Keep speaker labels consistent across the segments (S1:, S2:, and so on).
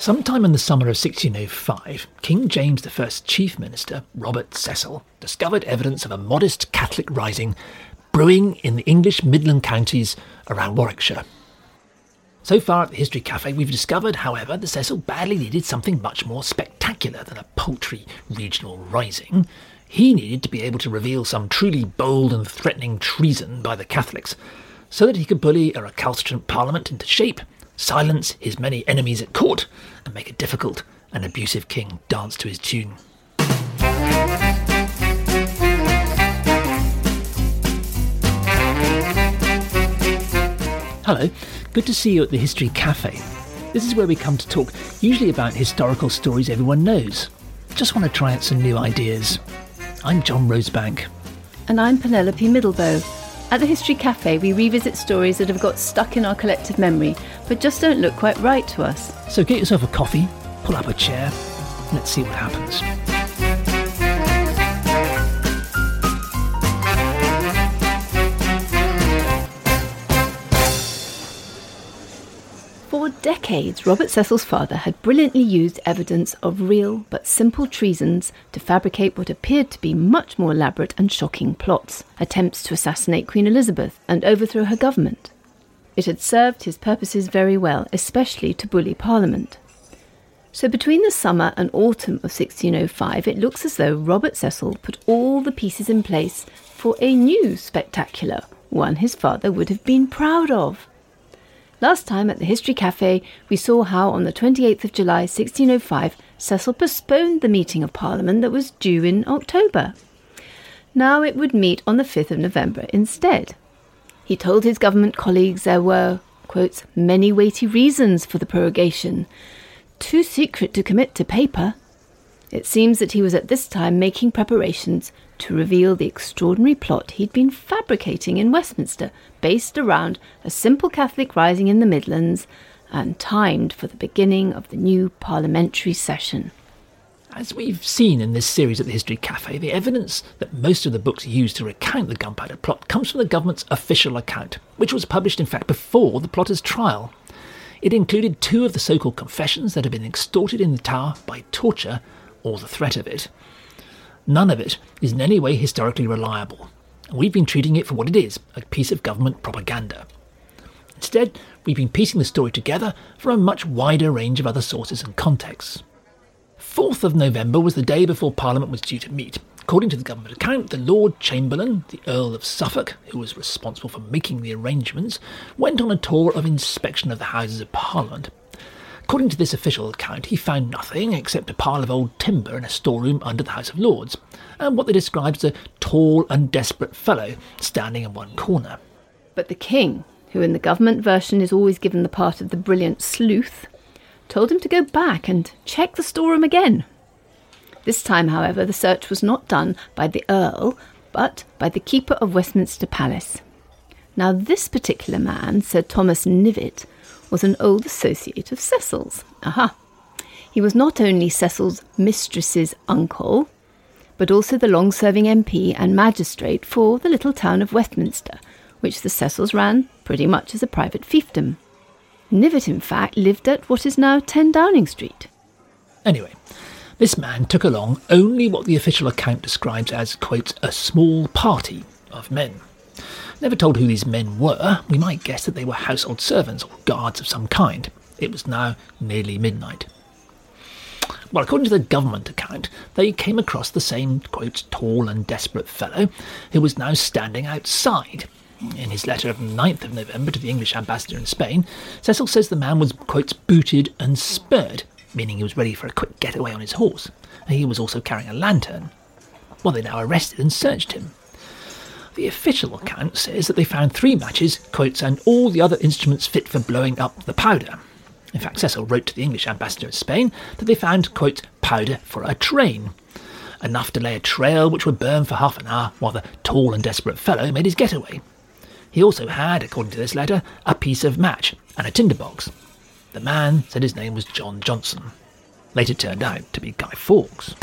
S1: Sometime in the summer of 1605, King James I's chief minister, Robert Cecil, discovered evidence of a modest Catholic rising brewing in the English Midland counties around Warwickshire. So far at the History Cafe, we've discovered, however, that Cecil badly needed something much more spectacular than a paltry regional rising. He needed to be able to reveal some truly bold and threatening treason by the Catholics, so that he could bully a recalcitrant parliament into shape silence his many enemies at court, and make a difficult and abusive king dance to his tune. Hello, good to see you at the History Cafe. This is where we come to talk usually about historical stories everyone knows. Just want to try out some new ideas. I'm John Rosebank.
S2: And I'm Penelope Middlebow. At the History Cafe, we revisit stories that have got stuck in our collective memory, but just don't look quite right to us.
S1: So get yourself a coffee, pull up a chair, and let's see what happens.
S2: Decades, Robert Cecil's father had brilliantly used evidence of real but simple treasons to fabricate what appeared to be much more elaborate and shocking plots, attempts to assassinate Queen Elizabeth and overthrow her government. It had served his purposes very well, especially to bully Parliament. So between the summer and autumn of 1605, it looks as though Robert Cecil put all the pieces in place for a new spectacular, one his father would have been proud of. Last time at the History Cafe, we saw how on the 28th of July 1605, Cecil postponed the meeting of Parliament that was due in October. Now it would meet on the 5th of November instead. He told his government colleagues there were, quotes, many weighty reasons for the prorogation, too secret to commit to paper. It seems that he was at this time making preparations to reveal the extraordinary plot he'd been fabricating in Westminster, based around a simple Catholic rising in the Midlands and timed for the beginning of the new parliamentary session.
S1: As we've seen in this series at the History Cafe, the evidence that most of the books used to recount the gunpowder plot comes from the government's official account, which was published in fact before the plotter's trial. It included two of the so called confessions that had been extorted in the Tower by torture or the threat of it. None of it is in any way historically reliable, and we've been treating it for what it is a piece of government propaganda. Instead, we've been piecing the story together from a much wider range of other sources and contexts. 4th of November was the day before Parliament was due to meet. According to the government account, the Lord Chamberlain, the Earl of Suffolk, who was responsible for making the arrangements, went on a tour of inspection of the Houses of Parliament According to this official account, he found nothing except a pile of old timber in a storeroom under the House of Lords, and what they described as a tall and desperate fellow standing in one corner.
S2: But the king, who in the government version is always given the part of the brilliant sleuth, told him to go back and check the storeroom again. This time, however, the search was not done by the Earl, but by the Keeper of Westminster Palace. Now, this particular man, Sir Thomas Knivet, was an old associate of Cecil's. Aha! He was not only Cecil's mistress's uncle, but also the long serving MP and magistrate for the little town of Westminster, which the Cecils ran pretty much as a private fiefdom. Knivet, in fact, lived at what is now 10 Downing Street.
S1: Anyway, this man took along only what the official account describes as, quote, a small party of men. Never told who these men were, we might guess that they were household servants or guards of some kind. It was now nearly midnight. Well, according to the government account, they came across the same, quote, tall and desperate fellow who was now standing outside. In his letter of 9th of November to the English ambassador in Spain, Cecil says the man was, quote, booted and spurred, meaning he was ready for a quick getaway on his horse. He was also carrying a lantern. Well, they now arrested and searched him. The official account says that they found three matches, quotes, and all the other instruments fit for blowing up the powder. In fact, Cecil wrote to the English ambassador in Spain that they found, quote, powder for a train. Enough to lay a trail which would burn for half an hour while the tall and desperate fellow made his getaway. He also had, according to this letter, a piece of match and a tinderbox. The man said his name was John Johnson. Later turned out to be Guy Fawkes.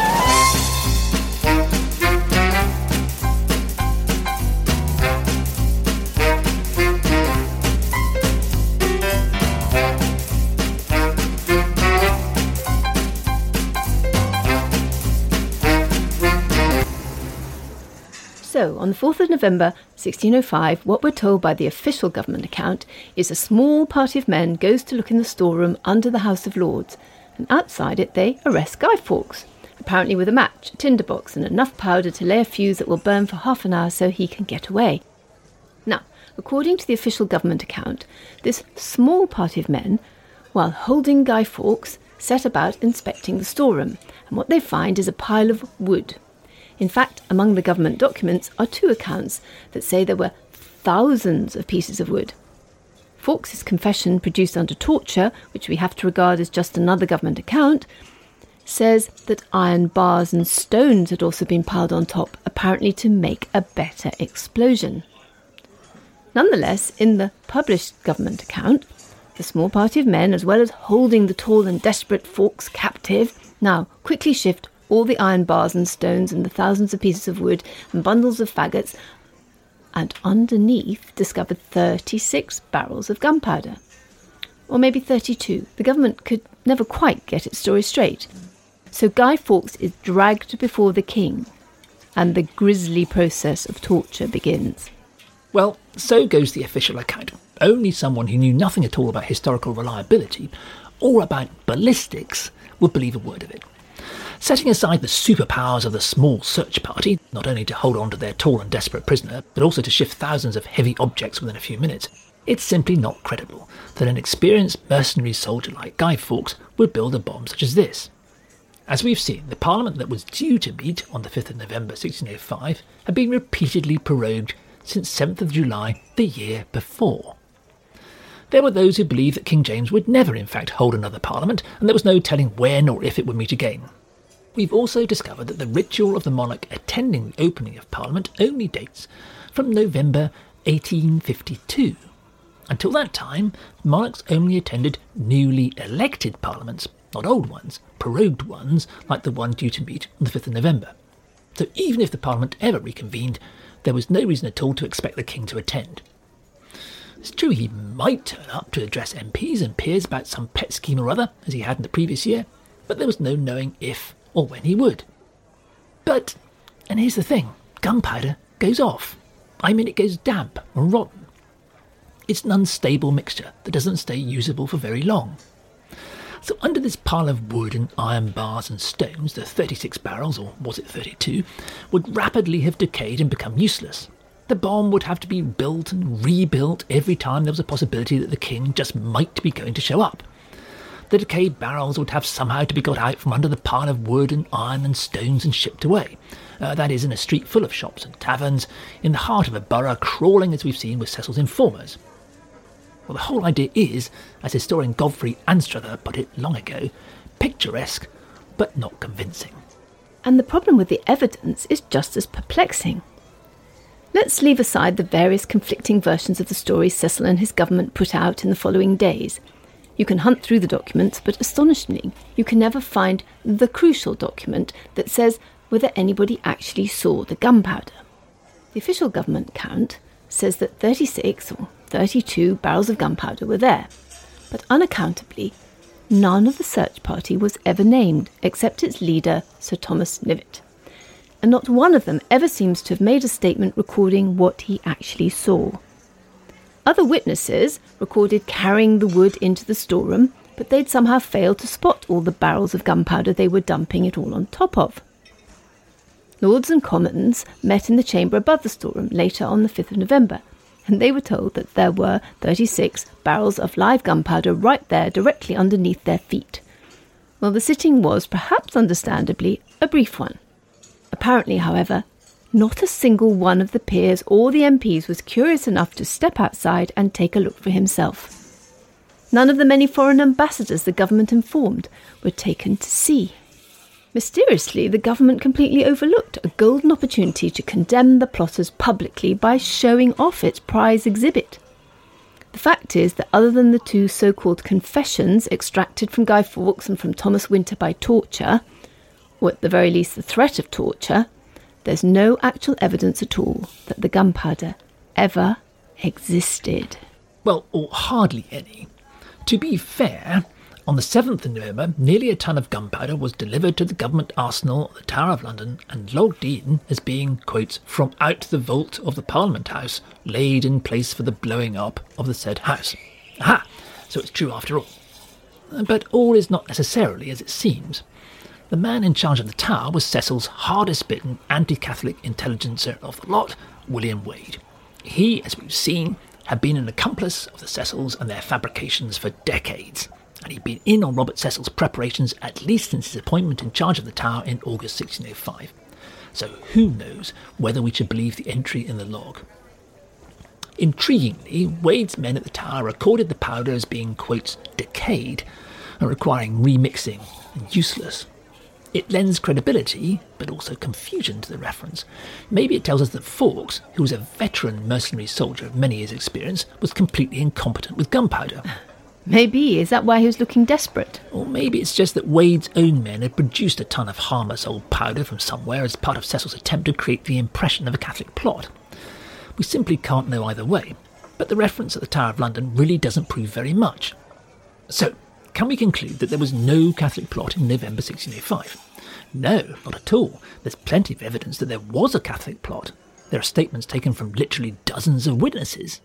S2: So, on the 4th of November 1605, what we're told by the official government account is a small party of men goes to look in the storeroom under the House of Lords, and outside it they arrest Guy Fawkes, apparently with a match, a tinderbox, and enough powder to lay a fuse that will burn for half an hour so he can get away. Now, according to the official government account, this small party of men, while holding Guy Fawkes, set about inspecting the storeroom, and what they find is a pile of wood in fact, among the government documents are two accounts that say there were thousands of pieces of wood. Fawkes's confession, produced under torture, which we have to regard as just another government account, says that iron bars and stones had also been piled on top, apparently to make a better explosion. Nonetheless, in the published government account, the small party of men, as well as holding the tall and desperate Fawkes captive, now quickly shift all the iron bars and stones and the thousands of pieces of wood and bundles of faggots, and underneath discovered 36 barrels of gunpowder. Or maybe 32. The government could never quite get its story straight. So Guy Fawkes is dragged before the king, and the grisly process of torture begins.
S1: Well, so goes the official account. Only someone who knew nothing at all about historical reliability or about ballistics would believe a word of it. Setting aside the superpowers of the small search party, not only to hold on to their tall and desperate prisoner, but also to shift thousands of heavy objects within a few minutes, it's simply not credible that an experienced mercenary soldier like Guy Fawkes would build a bomb such as this. As we've seen, the Parliament that was due to meet on the 5th of November 1605 had been repeatedly prorogued since 7th of July the year before. There were those who believed that King James would never, in fact, hold another Parliament, and there was no telling when or if it would meet again. We've also discovered that the ritual of the monarch attending the opening of Parliament only dates from November 1852. Until that time, monarchs only attended newly elected parliaments, not old ones, prorogued ones like the one due to meet on the 5th of November. So even if the parliament ever reconvened, there was no reason at all to expect the king to attend. It's true he might turn up to address MPs and peers about some pet scheme or other, as he had in the previous year, but there was no knowing if or when he would. But, and here's the thing gunpowder goes off. I mean, it goes damp and rotten. It's an unstable mixture that doesn't stay usable for very long. So, under this pile of wood and iron bars and stones, the 36 barrels, or was it 32, would rapidly have decayed and become useless. The bomb would have to be built and rebuilt every time there was a possibility that the king just might be going to show up the decayed barrels would have somehow to be got out from under the pile of wood and iron and stones and shipped away. Uh, that is, in a street full of shops and taverns, in the heart of a borough crawling as we've seen with Cecil's informers. Well, the whole idea is, as historian Godfrey Anstruther put it long ago, picturesque but not convincing.
S2: And the problem with the evidence is just as perplexing. Let's leave aside the various conflicting versions of the story Cecil and his government put out in the following days you can hunt through the documents, but astonishingly, you can never find the crucial document that says whether anybody actually saw the gunpowder. The official government count says that 36 or 32 barrels of gunpowder were there, but unaccountably, none of the search party was ever named except its leader, Sir Thomas Knivet. And not one of them ever seems to have made a statement recording what he actually saw. Other witnesses recorded carrying the wood into the storeroom, but they'd somehow failed to spot all the barrels of gunpowder they were dumping it all on top of. Lords and Commons met in the chamber above the storeroom later on the 5th of November, and they were told that there were 36 barrels of live gunpowder right there directly underneath their feet. Well, the sitting was, perhaps understandably, a brief one. Apparently, however, not a single one of the peers or the MPs was curious enough to step outside and take a look for himself. None of the many foreign ambassadors the government informed were taken to see. Mysteriously, the government completely overlooked a golden opportunity to condemn the plotters publicly by showing off its prize exhibit. The fact is that other than the two so called confessions extracted from Guy Fawkes and from Thomas Winter by torture, or at the very least the threat of torture, there's no actual evidence at all that the gunpowder ever existed.
S1: Well, or hardly any. To be fair, On the 7th of November, nearly a ton of gunpowder was delivered to the government arsenal at the Tower of London and logged in as being, quote, from out the vault of the Parliament House, laid in place for the blowing up of the said house. Aha! So it's true after all. But all is not necessarily as it seems. The man in charge of the tower was Cecil's hardest bitten anti Catholic intelligencer of the lot, William Wade. He, as we've seen, had been an accomplice of the Cecils and their fabrications for decades and he'd been in on Robert Cecil's preparations at least since his appointment in charge of the tower in August 1605. So who knows whether we should believe the entry in the log. Intriguingly, Wade's men at the tower recorded the powder as being, quote, decayed and requiring remixing and useless. It lends credibility, but also confusion to the reference. Maybe it tells us that Fawkes, who was a veteran mercenary soldier of many years' experience, was completely incompetent with gunpowder.
S2: Maybe. Is that why he was looking desperate?
S1: Or maybe it's just that Wade's own men had produced a ton of harmless old powder from somewhere as part of Cecil's attempt to create the impression of a Catholic plot. We simply can't know either way, but the reference at the Tower of London really doesn't prove very much. So, can we conclude that there was no Catholic plot in November 1605? No, not at all. There's plenty of evidence that there was a Catholic plot. There are statements taken from literally dozens of witnesses.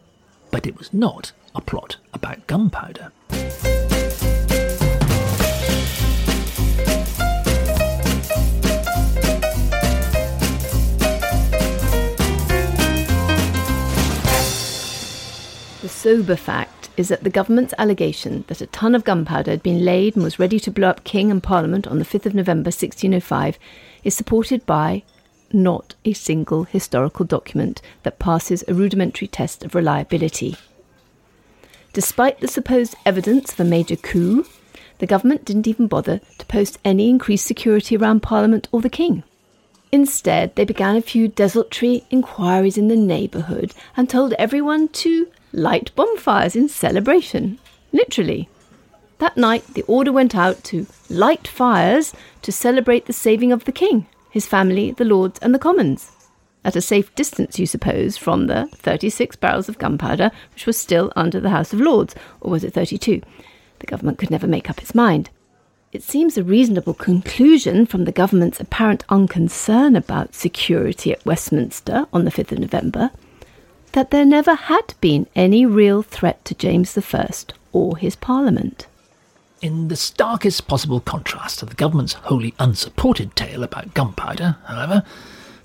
S1: But it was not a plot about gunpowder.
S2: The sober fact is that the government's allegation that a ton of gunpowder had been laid and was ready to blow up King and Parliament on the 5th of November 1605 is supported by not a single historical document that passes a rudimentary test of reliability. Despite the supposed evidence of a major coup, the government didn't even bother to post any increased security around Parliament or the King. Instead, they began a few desultory inquiries in the neighbourhood and told everyone to light bonfires in celebration. Literally. That night, the order went out to light fires to celebrate the saving of the King, his family, the Lords, and the Commons at a safe distance, you suppose, from the 36 barrels of gunpowder which was still under the House of Lords, or was it 32? The government could never make up its mind. It seems a reasonable conclusion from the government's apparent unconcern about security at Westminster on the 5th of November that there never had been any real threat to James I or his parliament.
S1: In the starkest possible contrast to the government's wholly unsupported tale about gunpowder, however,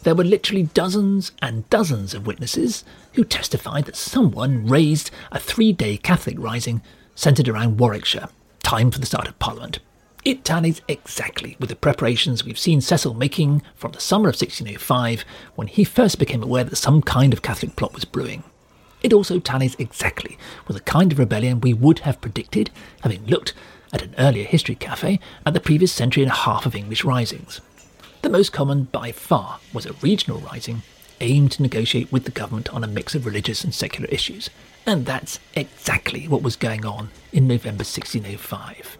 S1: there were literally dozens and dozens of witnesses who testified that someone raised a three day Catholic rising centred around Warwickshire, time for the start of Parliament. It tallies exactly with the preparations we've seen Cecil making from the summer of 1605 when he first became aware that some kind of Catholic plot was brewing. It also tallies exactly with the kind of rebellion we would have predicted, having looked at an earlier history cafe at the previous century and a half of English risings. The most common by far was a regional rising aimed to negotiate with the government on a mix of religious and secular issues. And that's exactly what was going on in November 1605.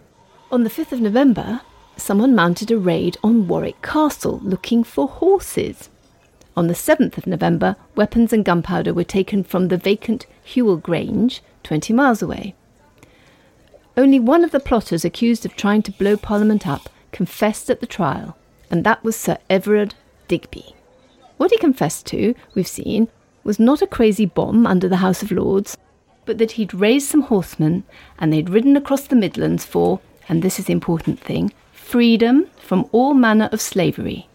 S2: On the 5th of November, someone mounted a raid on Warwick Castle looking for horses. On the 7th of November, weapons and gunpowder were taken from the vacant Hewell Grange, 20 miles away. Only one of the plotters accused of trying to blow Parliament up confessed at the trial and that was Sir Everard Digby. What he confessed to, we've seen, was not a crazy bomb under the House of Lords, but that he'd raised some horsemen and they'd ridden across the Midlands for, and this is the important thing, freedom from all manner of slavery,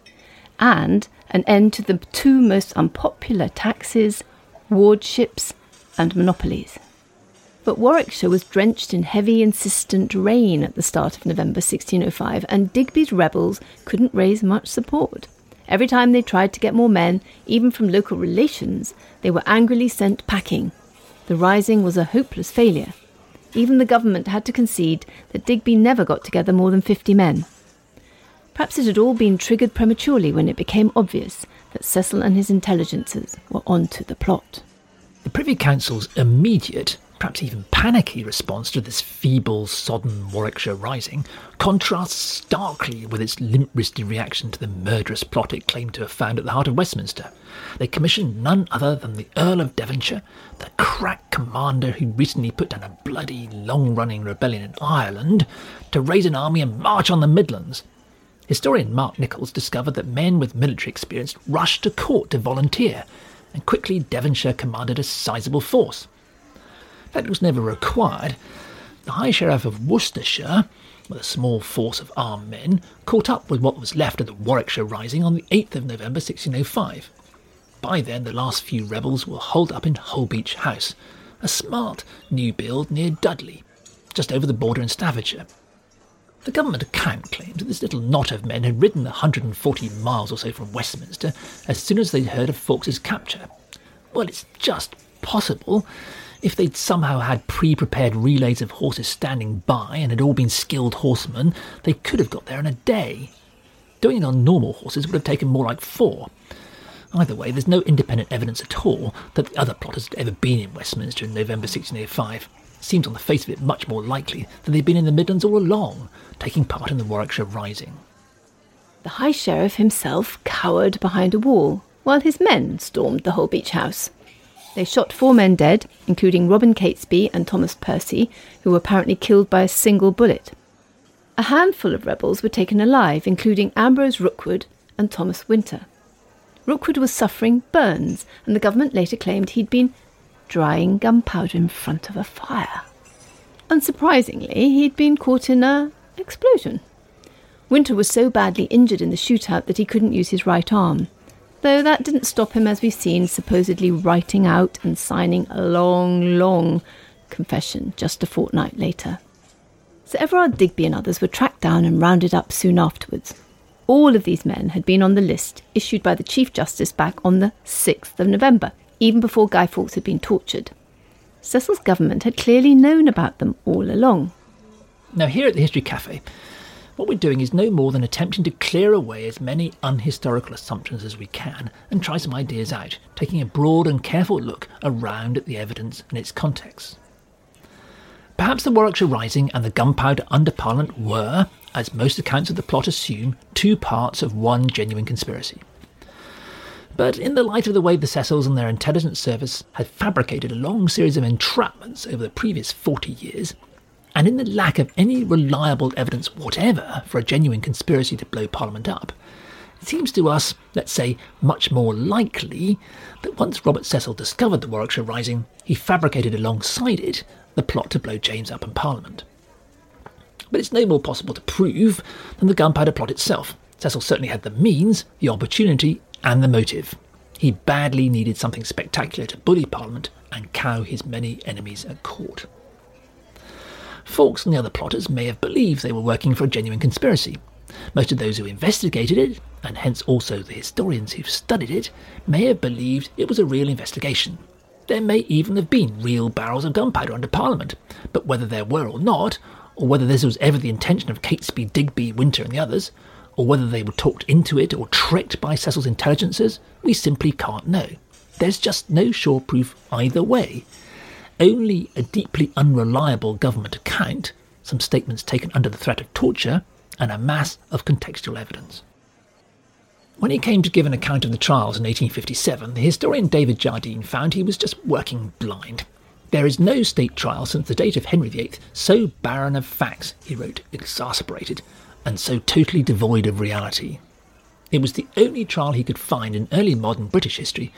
S2: and an end to the two most unpopular taxes, wardships and monopolies. But Warwickshire was drenched in heavy, insistent rain at the start of November 1605, and Digby's rebels couldn't raise much support. Every time they tried to get more men, even from local relations, they were angrily sent packing. The rising was a hopeless failure. Even the government had to concede that Digby never got together more than 50 men. Perhaps it had all been triggered prematurely when it became obvious that Cecil and his intelligencers were onto the plot.
S1: The Privy Council's immediate perhaps even panicky response to this feeble, sodden Warwickshire rising contrasts starkly with its limp wristed reaction to the murderous plot it claimed to have found at the heart of Westminster. They commissioned none other than the Earl of Devonshire, the crack commander who recently put down a bloody, long running rebellion in Ireland, to raise an army and march on the Midlands. Historian Mark Nicholls discovered that men with military experience rushed to court to volunteer, and quickly Devonshire commanded a sizable force. That was never required. The High Sheriff of Worcestershire, with a small force of armed men, caught up with what was left of the Warwickshire Rising on the 8th of November 1605. By then, the last few rebels were holed up in Holbeach House, a smart new build near Dudley, just over the border in Staffordshire. The government account claims that this little knot of men had ridden the 140 miles or so from Westminster as soon as they'd heard of Fawkes's capture. Well, it's just possible if they'd somehow had pre prepared relays of horses standing by and had all been skilled horsemen, they could have got there in a day. Doing it on normal horses would have taken more like four. Either way, there's no independent evidence at all that the other plotters had ever been in Westminster in November 1605. Seems on the face of it much more likely that they'd been in the Midlands all along, taking part in the Warwickshire Rising.
S2: The High Sheriff himself cowered behind a wall, while his men stormed the Holbeach House. They shot four men dead, including Robin Catesby and Thomas Percy, who were apparently killed by a single bullet. A handful of rebels were taken alive, including Ambrose Rookwood and Thomas Winter. Rookwood was suffering burns, and the government later claimed he'd been drying gunpowder in front of a fire. Unsurprisingly, he'd been caught in a explosion. Winter was so badly injured in the shootout that he couldn't use his right arm, though that didn't stop him, as we've seen, supposedly writing out and signing a long, long confession just a fortnight later. Sir Everard Digby and others were tracked down and rounded up soon afterwards. All of these men had been on the list issued by the Chief Justice back on the 6th of November, even before Guy Fawkes had been tortured. Cecil's government had clearly known about them all along.
S1: Now, here at the History Cafe, what we're doing is no more than attempting to clear away as many unhistorical assumptions as we can and try some ideas out, taking a broad and careful look around at the evidence and its context. Perhaps the Warwickshire Rising and the Gunpowder Under Parliament were, as most accounts of the plot assume, two parts of one genuine conspiracy. But in the light of the way the Cecils and their intelligence service had fabricated a long series of entrapments over the previous 40 years, and in the lack of any reliable evidence whatever for a genuine conspiracy to blow Parliament up, it seems to us, let's say, much more likely that once Robert Cecil discovered the Warwickshire Rising, he fabricated alongside it the plot to blow James up in Parliament. But it's no more possible to prove than the gunpowder plot itself. Cecil certainly had the means, the opportunity, and the motive. He badly needed something spectacular to bully Parliament and cow his many enemies at court. Fawkes and the other plotters may have believed they were working for a genuine conspiracy. Most of those who investigated it, and hence also the historians who've studied it, may have believed it was a real investigation. There may even have been real barrels of gunpowder under Parliament, but whether there were or not, or whether this was ever the intention of Catesby, Digby, Winter, and the others, or whether they were talked into it or tricked by Cecil's intelligencers, we simply can't know. There's just no sure proof either way, only a deeply unreliable government account, some statements taken under the threat of torture, and a mass of contextual evidence. When he came to give an account of the trials in 1857, the historian David Jardine found he was just working blind. There is no state trial since the date of Henry VIII so barren of facts, he wrote, exasperated, and so totally devoid of reality. It was the only trial he could find in early modern British history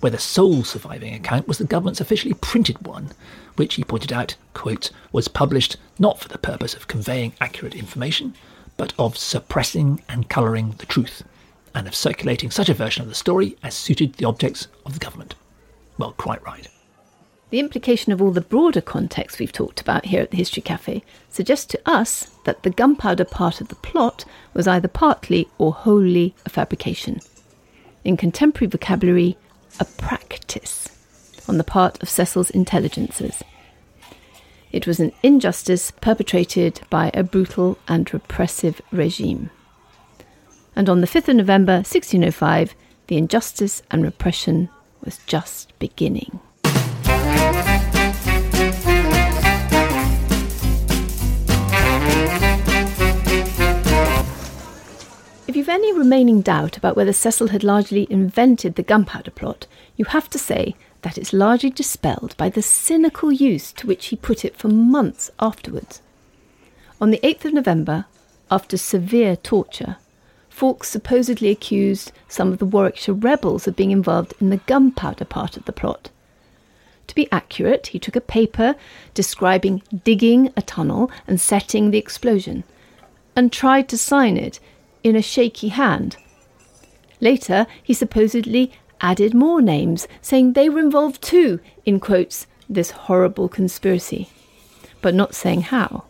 S1: where the sole surviving account was the government's officially printed one, which he pointed out, quote, was published not for the purpose of conveying accurate information, but of suppressing and colouring the truth, and of circulating such a version of the story as suited the objects of the government. Well, quite right.
S2: The implication of all the broader context we've talked about here at the History Cafe suggests to us that the gunpowder part of the plot was either partly or wholly a fabrication. In contemporary vocabulary, a practice on the part of Cecil's intelligencers. It was an injustice perpetrated by a brutal and repressive regime. And on the 5th of November 1605, the injustice and repression was just beginning. Any remaining doubt about whether Cecil had largely invented the gunpowder plot, you have to say that it's largely dispelled by the cynical use to which he put it for months afterwards. On the 8th of November, after severe torture, Fawkes supposedly accused some of the Warwickshire rebels of being involved in the gunpowder part of the plot. To be accurate, he took a paper describing digging a tunnel and setting the explosion, and tried to sign it in a shaky hand. Later, he supposedly added more names, saying they were involved too, in quotes, this horrible conspiracy, but not saying how.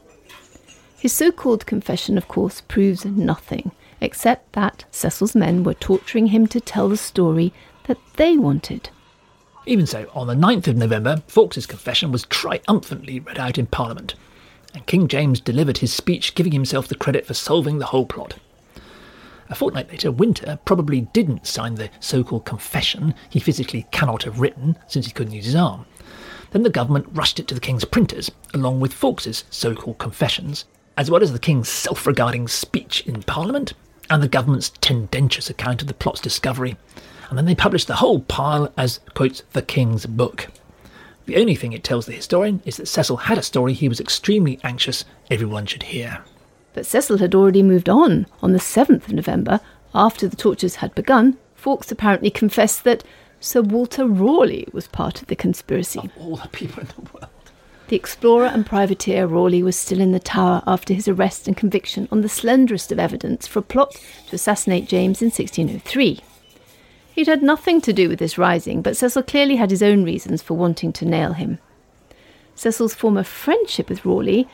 S2: His so called confession, of course, proves nothing, except that Cecil's men were torturing him to tell the story that they wanted.
S1: Even so, on the 9th of November, Fawkes's confession was triumphantly read out in Parliament, and King James delivered his speech giving himself the credit for solving the whole plot. A fortnight later, Winter probably didn't sign the so called confession he physically cannot have written since he couldn't use his arm. Then the government rushed it to the King's printers, along with Fawkes's so called confessions, as well as the King's self regarding speech in Parliament and the government's tendentious account of the plot's discovery. And then they published the whole pile as, quote, the King's book. The only thing it tells the historian is that Cecil had a story he was extremely anxious everyone should hear.
S2: But Cecil had already moved on. On the 7th of November, after the tortures had begun, Fawkes apparently confessed that Sir Walter Raleigh was part of the conspiracy.
S1: Of all the people in the world.
S2: The explorer and privateer Raleigh was still in the Tower after his arrest and conviction on the slenderest of evidence for a plot to assassinate James in 1603. He'd had nothing to do with this rising, but Cecil clearly had his own reasons for wanting to nail him. Cecil's former friendship with Raleigh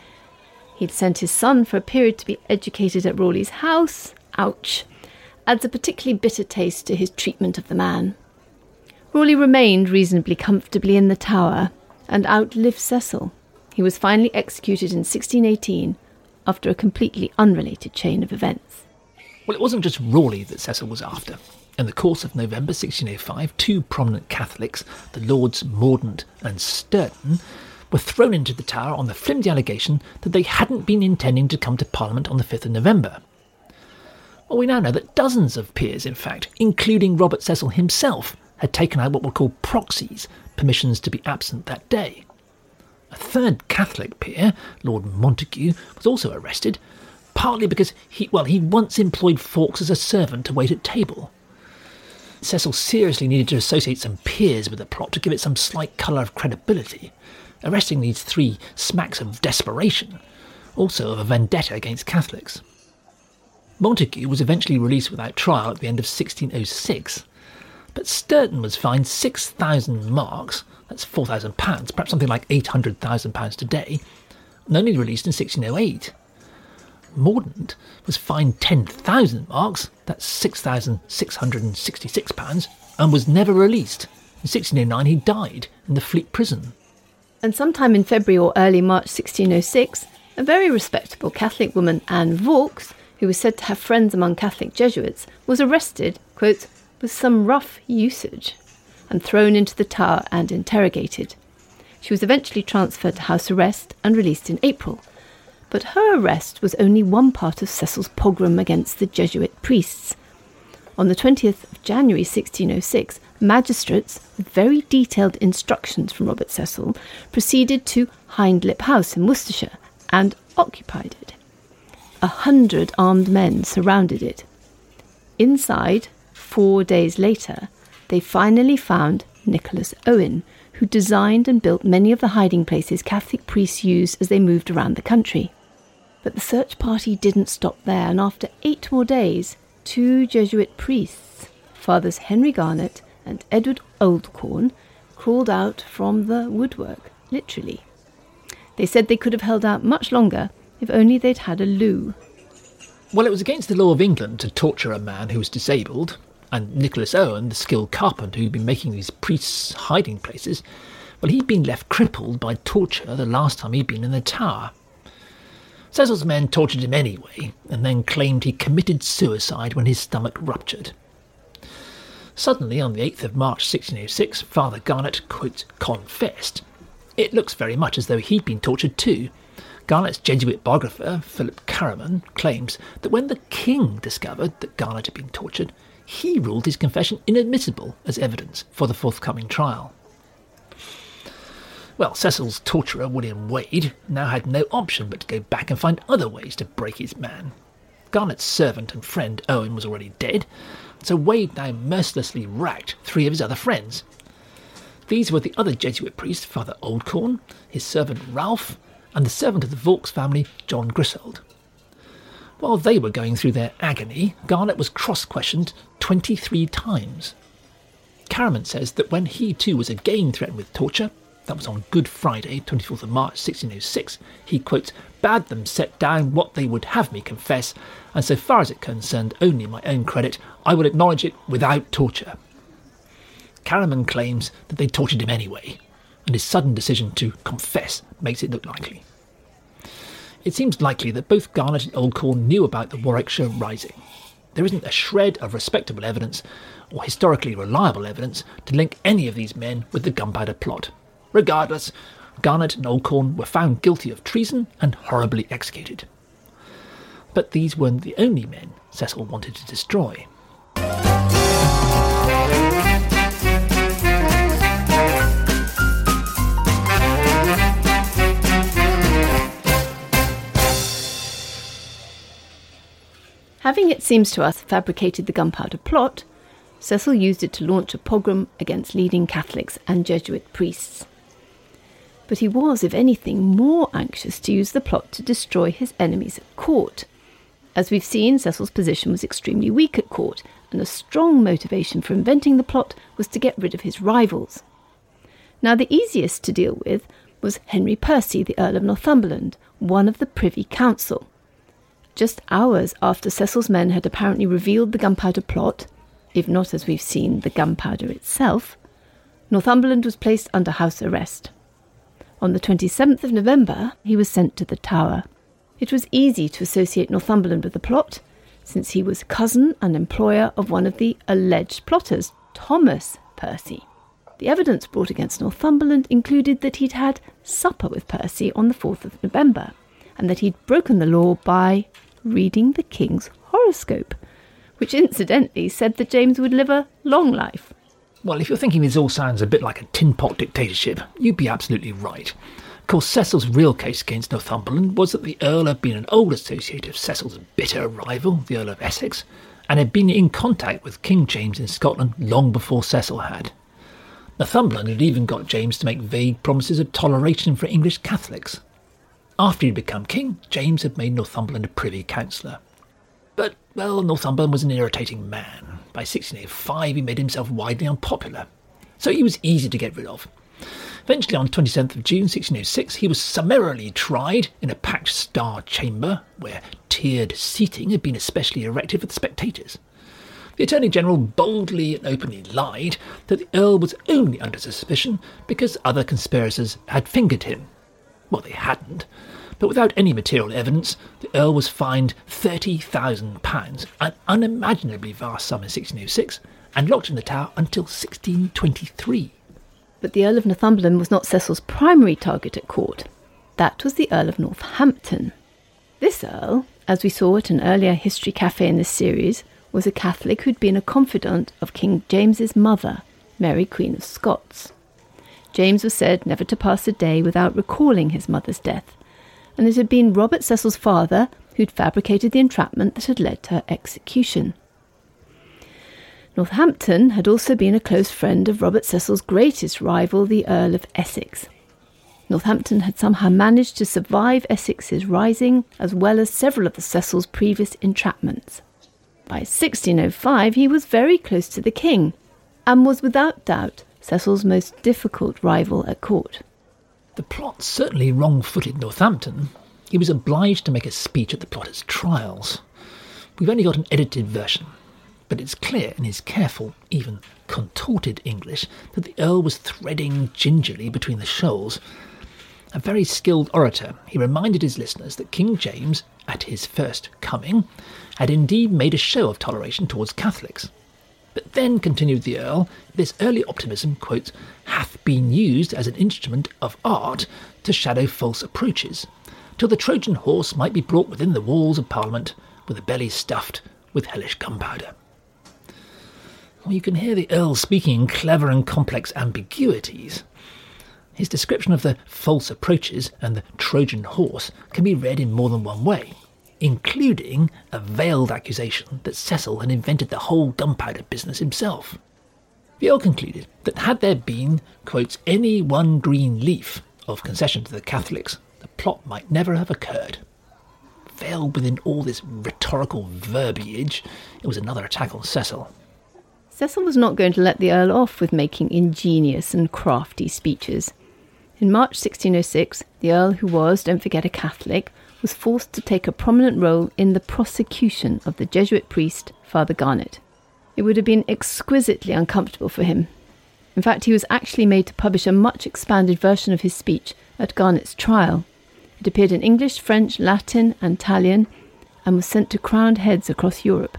S2: He'd sent his son for a period to be educated at Raleigh's house. Ouch. Adds a particularly bitter taste to his treatment of the man. Raleigh remained reasonably comfortably in the Tower and outlived Cecil. He was finally executed in 1618 after a completely unrelated chain of events.
S1: Well, it wasn't just Raleigh that Cecil was after. In the course of November 1605, two prominent Catholics, the Lords Mordaunt and Stourton, were thrown into the Tower on the flimsy allegation that they hadn't been intending to come to Parliament on the 5th of November. Well, we now know that dozens of peers, in fact, including Robert Cecil himself, had taken out what were called proxies, permissions to be absent that day. A third Catholic peer, Lord Montague, was also arrested, partly because he, well, he once employed Fawkes as a servant to wait at table. Cecil seriously needed to associate some peers with the plot to give it some slight colour of credibility, Arresting these three smacks of desperation, also of a vendetta against Catholics. Montague was eventually released without trial at the end of 1606, but Stourton was fined 6,000 marks, that's £4,000, perhaps something like £800,000 today, and only released in 1608. Mordaunt was fined 10,000 marks, that's £6,666, and was never released. In 1609 he died in the Fleet prison
S2: and sometime in February or early March 1606, a very respectable Catholic woman, Anne Vaux, who was said to have friends among Catholic Jesuits, was arrested, quote, with some rough usage and thrown into the tower and interrogated. She was eventually transferred to house arrest and released in April. But her arrest was only one part of Cecil's pogrom against the Jesuit priests. On the 20th of January 1606, magistrates, with very detailed instructions from Robert Cecil, proceeded to Hindlip House in Worcestershire and occupied it. A hundred armed men surrounded it. Inside, four days later, they finally found Nicholas Owen, who designed and built many of the hiding places Catholic priests used as they moved around the country. But the search party didn't stop there, and after eight more days, two Jesuit priests, Fathers Henry Garnet and Edward Oldcorne crawled out from the woodwork, literally. They said they could have held out much longer if only they'd had a loo.
S1: Well, it was against the law of England to torture a man who was disabled, and Nicholas Owen, the skilled carpenter who'd been making these priests' hiding places, well, he'd been left crippled by torture the last time he'd been in the tower. Cecil's men tortured him anyway, and then claimed he committed suicide when his stomach ruptured. Suddenly, on the 8th of March 1606, Father Garnet, quote, confessed. It looks very much as though he'd been tortured too. Garnet's Jesuit biographer, Philip Caraman, claims that when the king discovered that Garnet had been tortured, he ruled his confession inadmissible as evidence for the forthcoming trial. Well, Cecil's torturer, William Wade, now had no option but to go back and find other ways to break his man. Garnet's servant and friend, Owen, was already dead, so Wade now mercilessly racked three of his other friends. These were the other Jesuit priest, Father Oldcorne, his servant Ralph, and the servant of the Vaux family, John Griswold. While they were going through their agony, Garnet was cross questioned 23 times. Caraman says that when he too was again threatened with torture, that was on Good Friday, 24th of March 1606, he, quotes, bade them set down what they would have me confess, and so far as it concerned only my own credit, I will acknowledge it without torture. Caraman claims that they tortured him anyway, and his sudden decision to confess makes it look likely. It seems likely that both Garnet and Oldcorne knew about the Warwickshire Rising. There isn't a shred of respectable evidence or historically reliable evidence to link any of these men with the gunpowder plot. Regardless, Garnet and Oldcorne were found guilty of treason and horribly executed. But these weren't the only men Cecil wanted to destroy.
S2: Having, it seems to us, fabricated the gunpowder plot, Cecil used it to launch a pogrom against leading Catholics and Jesuit priests but he was, if anything, more anxious to use the plot to destroy his enemies at court. As we've seen, Cecil's position was extremely weak at court, and a strong motivation for inventing the plot was to get rid of his rivals. Now, the easiest to deal with was Henry Percy, the Earl of Northumberland, one of the Privy Council. Just hours after Cecil's men had apparently revealed the gunpowder plot, if not, as we've seen, the gunpowder itself, Northumberland was placed under house arrest. On the 27th of November, he was sent to the Tower. It was easy to associate Northumberland with the plot, since he was cousin and employer of one of the alleged plotters, Thomas Percy. The evidence brought against Northumberland included that he'd had supper with Percy on the 4th of November, and that he'd broken the law by reading the king's horoscope, which incidentally said that James would live a long life.
S1: Well, if you're thinking this all sounds a bit like a tin pot dictatorship, you'd be absolutely right. Of course, Cecil's real case against Northumberland was that the Earl had been an old associate of Cecil's bitter rival, the Earl of Essex, and had been in contact with King James in Scotland long before Cecil had. Northumberland had even got James to make vague promises of toleration for English Catholics. After he'd become king, James had made Northumberland a privy councillor. But, well, Northumberland was an irritating man. By 1605, he made himself widely unpopular, so he was easy to get rid of. Eventually, on 27th of June 1606, he was summarily tried in a packed star chamber where tiered seating had been especially erected for the spectators. The Attorney General boldly and openly lied that the Earl was only under suspicion because other conspirators had fingered him. Well, they hadn't but without any material evidence, the Earl was fined £30,000, an unimaginably vast sum in 1606, and locked in the Tower until 1623.
S2: But the Earl of Northumberland was not Cecil's primary target at court. That was the Earl of Northampton. This Earl, as we saw at an earlier History Cafe in this series, was a Catholic who'd been a confidant of King James's mother, Mary Queen of Scots. James was said never to pass a day without recalling his mother's death, and it had been Robert Cecil's father who'd fabricated the entrapment that had led to her execution. Northampton had also been a close friend of Robert Cecil's greatest rival, the Earl of Essex. Northampton had somehow managed to survive Essex's rising, as well as several of the Cecil's previous entrapments. By 1605, he was very close to the king, and was without doubt Cecil's most difficult rival at court.
S1: The plot certainly wrong footed Northampton. He was obliged to make a speech at the plotter's trials. We've only got an edited version, but it's clear in his careful, even contorted English that the Earl was threading gingerly between the shoals. A very skilled orator, he reminded his listeners that King James, at his first coming, had indeed made a show of toleration towards Catholics, but then, continued the Earl, this early optimism, quote, hath been used as an instrument of art to shadow false approaches. till the Trojan horse might be brought within the walls of Parliament with a belly stuffed with hellish gunpowder. Well, you can hear the Earl speaking in clever and complex ambiguities. His description of the false approaches and the Trojan horse can be read in more than one way, including a veiled accusation that Cecil had invented the whole gunpowder business himself. The Earl concluded that had there been, quotes, any one green leaf of concession to the Catholics, the plot might never have occurred. Veiled within all this rhetorical verbiage, it was another attack on Cecil.
S2: Cecil was not going to let the Earl off with making ingenious and crafty speeches. In March 1606, the Earl, who was, don't forget, a Catholic, was forced to take a prominent role in the prosecution of the Jesuit priest, Father Garnet. It would have been exquisitely uncomfortable for him. In fact, he was actually made to publish a much expanded version of his speech at Garnet's trial. It appeared in English, French, Latin, and Italian, and was sent to crowned heads across Europe.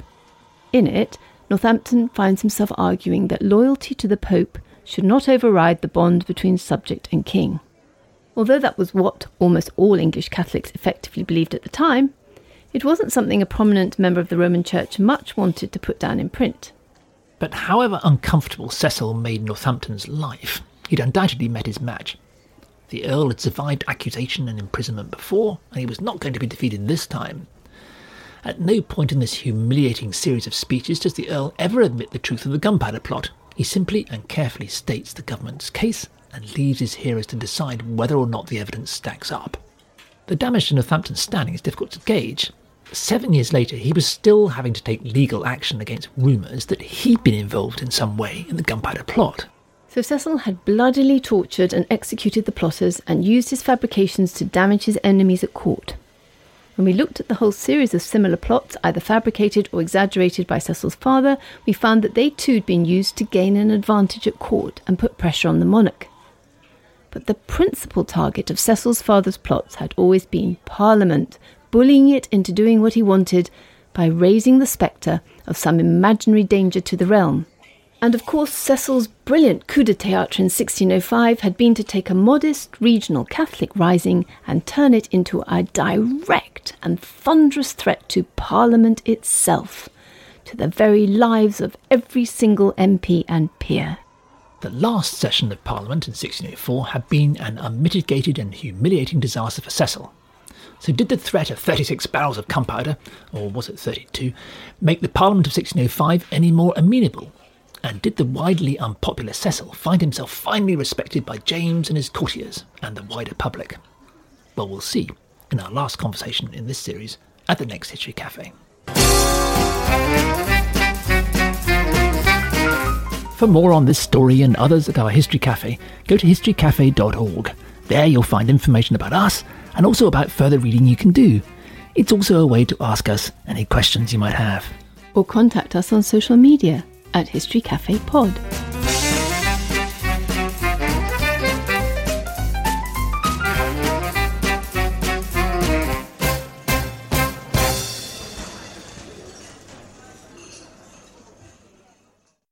S2: In it, Northampton finds himself arguing that loyalty to the Pope should not override the bond between subject and king. Although that was what almost all English Catholics effectively believed at the time, it wasn't something a prominent member of the Roman Church much wanted to put down in print.
S1: But however uncomfortable Cecil made Northampton's life, he'd undoubtedly met his match. The Earl had survived accusation and imprisonment before, and he was not going to be defeated this time. At no point in this humiliating series of speeches does the Earl ever admit the truth of the gunpowder plot. He simply and carefully states the government's case and leaves his hearers to decide whether or not the evidence stacks up. The damage to Northampton's standing is difficult to gauge. Seven years later, he was still having to take legal action against rumours that he'd been involved in some way in the gunpowder plot.
S2: So Cecil had bloodily tortured and executed the plotters and used his fabrications to damage his enemies at court. When we looked at the whole series of similar plots, either fabricated or exaggerated by Cecil's father, we found that they too had been used to gain an advantage at court and put pressure on the monarch. But the principal target of Cecil's father's plots had always been Parliament, bullying it into doing what he wanted by raising the spectre of some imaginary danger to the realm. And of course, Cecil's brilliant coup de théâtre in 1605 had been to take a modest regional Catholic rising and turn it into a direct and thunderous threat to Parliament itself, to the very lives of every single MP and peer.
S1: The last session of Parliament in 1604 had been an unmitigated and humiliating disaster for Cecil. So, did the threat of 36 barrels of gunpowder, or was it 32, make the Parliament of 1605 any more amenable and did the widely unpopular Cecil find himself finally respected by James and his courtiers and the wider public? Well, we'll see in our last conversation in this series at the next History Cafe. For more on this story and others at our History Cafe, go to historycafe.org. There you'll find information about us and also about further reading you can do. It's also a way to ask us any questions you might have.
S2: Or contact us on social media at History Cafe Pod.